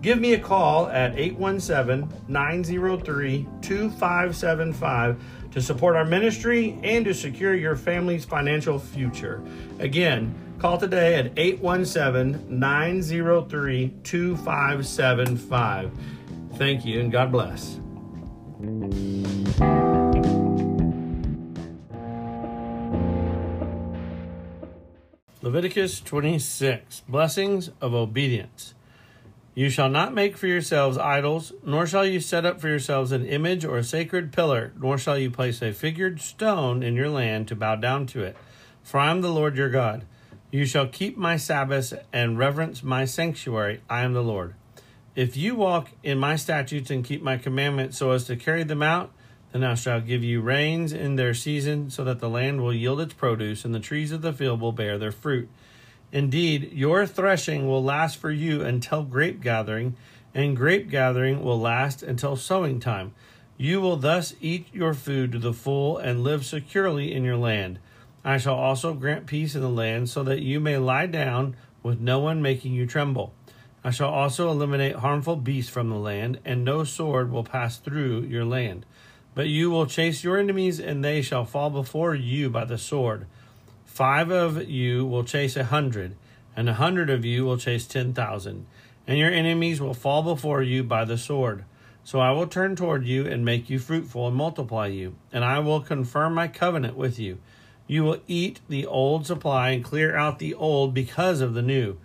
Give me a call at 817 903 2575 to support our ministry and to secure your family's financial future. Again, call today at 817 903 2575. Thank you and God bless. Leviticus 26 Blessings of Obedience. You shall not make for yourselves idols, nor shall you set up for yourselves an image or a sacred pillar, nor shall you place a figured stone in your land to bow down to it. For I am the Lord your God. You shall keep my Sabbaths and reverence my sanctuary. I am the Lord. If you walk in my statutes and keep my commandments so as to carry them out, then I shall give you rains in their season, so that the land will yield its produce, and the trees of the field will bear their fruit. Indeed, your threshing will last for you until grape gathering, and grape gathering will last until sowing time. You will thus eat your food to the full and live securely in your land. I shall also grant peace in the land, so that you may lie down with no one making you tremble. I shall also eliminate harmful beasts from the land, and no sword will pass through your land. But you will chase your enemies, and they shall fall before you by the sword. Five of you will chase a hundred, and a hundred of you will chase ten thousand, and your enemies will fall before you by the sword. So I will turn toward you and make you fruitful and multiply you, and I will confirm my covenant with you. You will eat the old supply and clear out the old because of the new.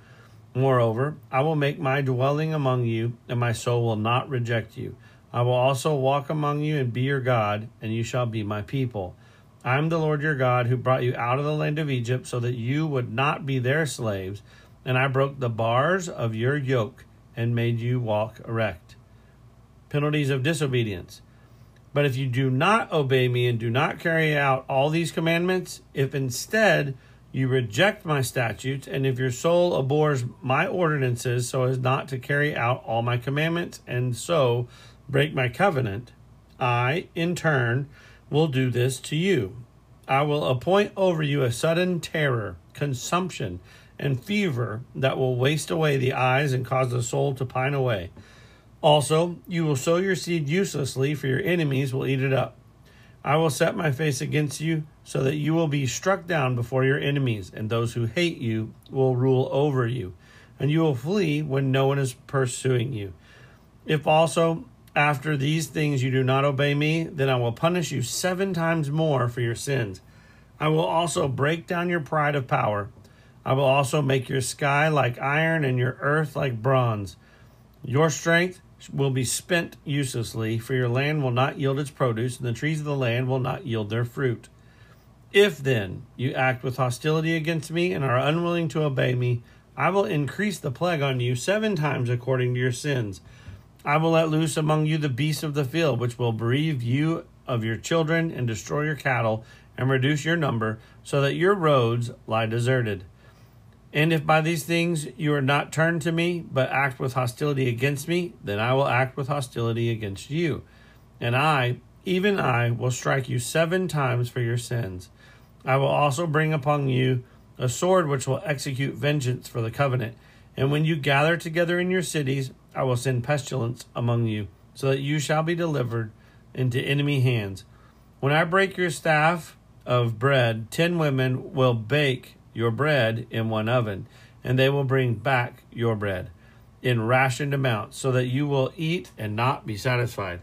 Moreover, I will make my dwelling among you, and my soul will not reject you. I will also walk among you and be your God, and you shall be my people. I am the Lord your God who brought you out of the land of Egypt so that you would not be their slaves, and I broke the bars of your yoke and made you walk erect. Penalties of disobedience. But if you do not obey me and do not carry out all these commandments, if instead you reject my statutes, and if your soul abhors my ordinances so as not to carry out all my commandments and so break my covenant, I, in turn, will do this to you. I will appoint over you a sudden terror, consumption, and fever that will waste away the eyes and cause the soul to pine away. Also, you will sow your seed uselessly, for your enemies will eat it up. I will set my face against you, so that you will be struck down before your enemies, and those who hate you will rule over you, and you will flee when no one is pursuing you. If also after these things you do not obey me, then I will punish you seven times more for your sins. I will also break down your pride of power. I will also make your sky like iron and your earth like bronze. Your strength will be spent uselessly, for your land will not yield its produce, and the trees of the land will not yield their fruit. If then you act with hostility against me and are unwilling to obey me, I will increase the plague on you seven times according to your sins. I will let loose among you the beasts of the field, which will bereave you of your children and destroy your cattle, and reduce your number, so that your roads lie deserted. And if by these things you are not turned to me, but act with hostility against me, then I will act with hostility against you. And I, even I, will strike you seven times for your sins. I will also bring upon you a sword which will execute vengeance for the covenant. And when you gather together in your cities, I will send pestilence among you, so that you shall be delivered into enemy hands. When I break your staff of bread, ten women will bake your bread in one oven, and they will bring back your bread in rationed amounts, so that you will eat and not be satisfied.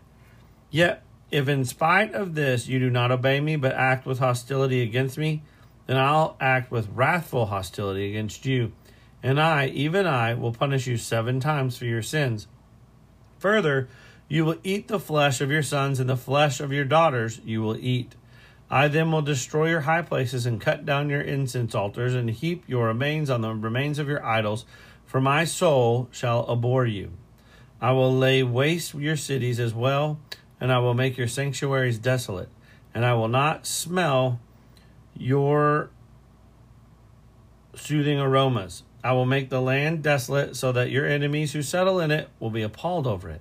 Yet, if in spite of this you do not obey me, but act with hostility against me, then I'll act with wrathful hostility against you, and I, even I, will punish you seven times for your sins. Further, you will eat the flesh of your sons, and the flesh of your daughters you will eat. I then will destroy your high places and cut down your incense altars and heap your remains on the remains of your idols, for my soul shall abhor you. I will lay waste your cities as well, and I will make your sanctuaries desolate, and I will not smell your soothing aromas. I will make the land desolate so that your enemies who settle in it will be appalled over it.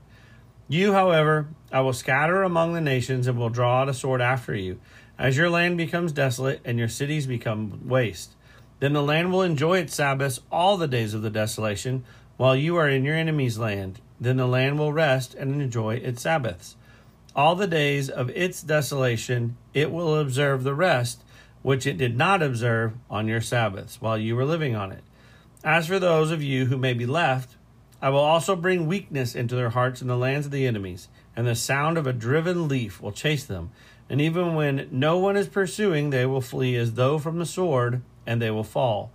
You, however, I will scatter among the nations and will draw out a sword after you as your land becomes desolate and your cities become waste, then the land will enjoy its Sabbaths all the days of the desolation, while you are in your enemy's land. Then the land will rest and enjoy its Sabbaths. All the days of its desolation it will observe the rest, which it did not observe on your Sabbaths, while you were living on it. As for those of you who may be left, I will also bring weakness into their hearts in the lands of the enemies, and the sound of a driven leaf will chase them and even when no one is pursuing, they will flee as though from the sword, and they will fall.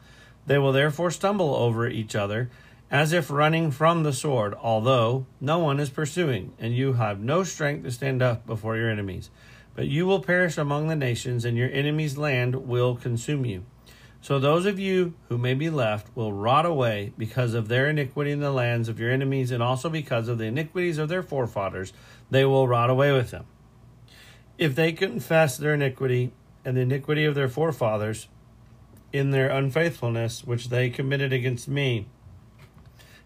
They will therefore stumble over each other, as if running from the sword, although no one is pursuing, and you have no strength to stand up before your enemies. But you will perish among the nations, and your enemies' land will consume you. So those of you who may be left will rot away because of their iniquity in the lands of your enemies, and also because of the iniquities of their forefathers. They will rot away with them if they confess their iniquity and the iniquity of their forefathers in their unfaithfulness which they committed against me,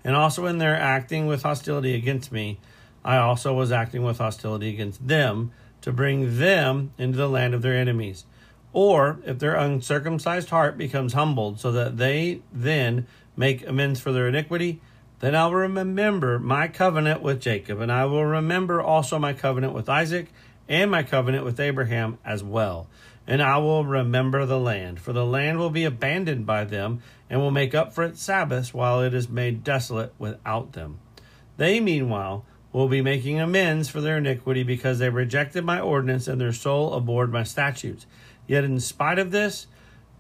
and also in their acting with hostility against me, I also was acting with hostility against them to bring them into the land of their enemies. Or if their uncircumcised heart becomes humbled, so that they then make amends for their iniquity, then I will remember my covenant with Jacob, and I will remember also my covenant with Isaac and my covenant with Abraham as well. And I will remember the land, for the land will be abandoned by them, and will make up for its Sabbaths while it is made desolate without them. They, meanwhile, will be making amends for their iniquity because they rejected my ordinance and their soul abhorred my statutes. Yet, in spite of this,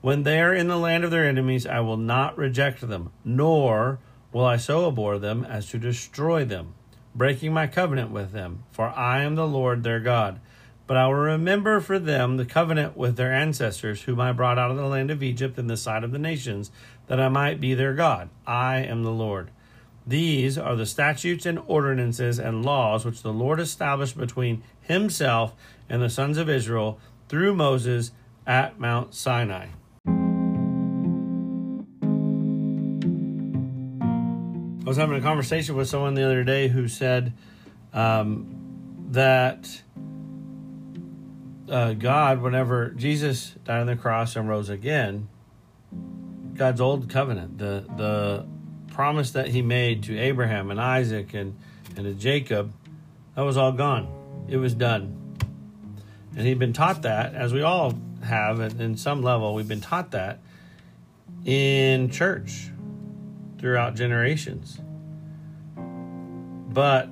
when they are in the land of their enemies, I will not reject them, nor will I so abhor them as to destroy them breaking my covenant with them, for I am the Lord their God. But I will remember for them the covenant with their ancestors, whom I brought out of the land of Egypt in the sight of the nations, that I might be their God. I am the Lord. These are the statutes and ordinances and laws which the Lord established between himself and the sons of Israel through Moses at Mount Sinai. I was having a conversation with someone the other day who said um, that uh, God, whenever Jesus died on the cross and rose again, God's old covenant, the the promise that He made to Abraham and Isaac and and to Jacob, that was all gone. It was done, and he'd been taught that, as we all have, in some level, we've been taught that in church throughout generations. But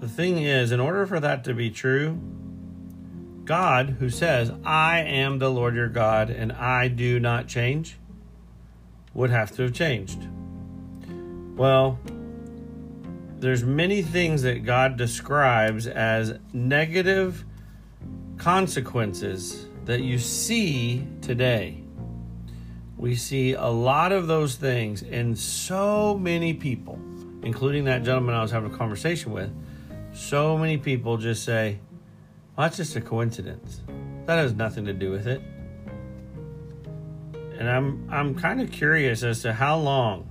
the thing is, in order for that to be true, God, who says, I am the Lord your God and I do not change, would have to have changed. Well, there's many things that God describes as negative consequences that you see today. We see a lot of those things in so many people, including that gentleman I was having a conversation with. So many people just say, well, that's just a coincidence. That has nothing to do with it. And I'm I'm kind of curious as to how long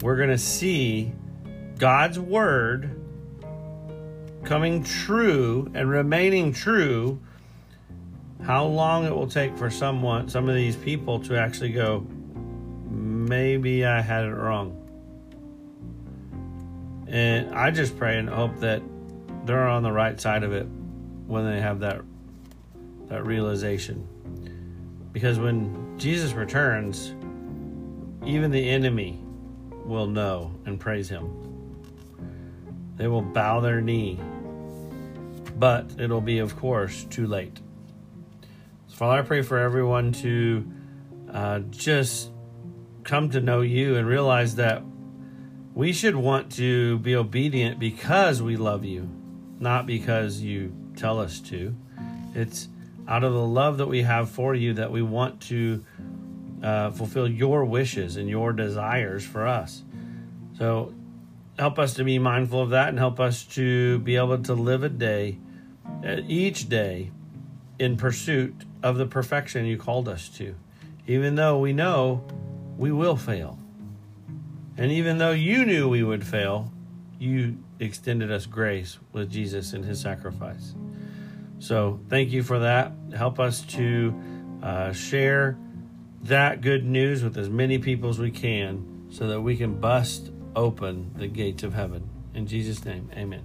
we're going to see God's word coming true and remaining true how long it will take for someone some of these people to actually go maybe I had it wrong. And I just pray and hope that they're on the right side of it when they have that that realization. Because when Jesus returns, even the enemy will know and praise him. They will bow their knee. But it'll be, of course, too late. So, Father, I pray for everyone to uh, just come to know you and realize that we should want to be obedient because we love you, not because you tell us to. It's out of the love that we have for you that we want to uh, fulfill your wishes and your desires for us. So help us to be mindful of that and help us to be able to live a day, uh, each day, in pursuit of the perfection you called us to, even though we know we will fail. And even though you knew we would fail, you extended us grace with Jesus and his sacrifice. So thank you for that. Help us to uh, share that good news with as many people as we can so that we can bust open the gates of heaven. In Jesus' name, amen.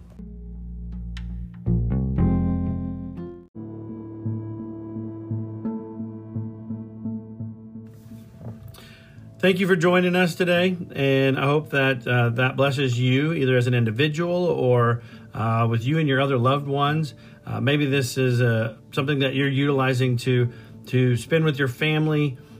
Thank you for joining us today, and I hope that uh, that blesses you either as an individual or uh, with you and your other loved ones. Uh, maybe this is uh, something that you're utilizing to to spend with your family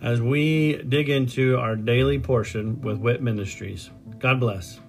as we dig into our daily portion with WIT Ministries. God bless.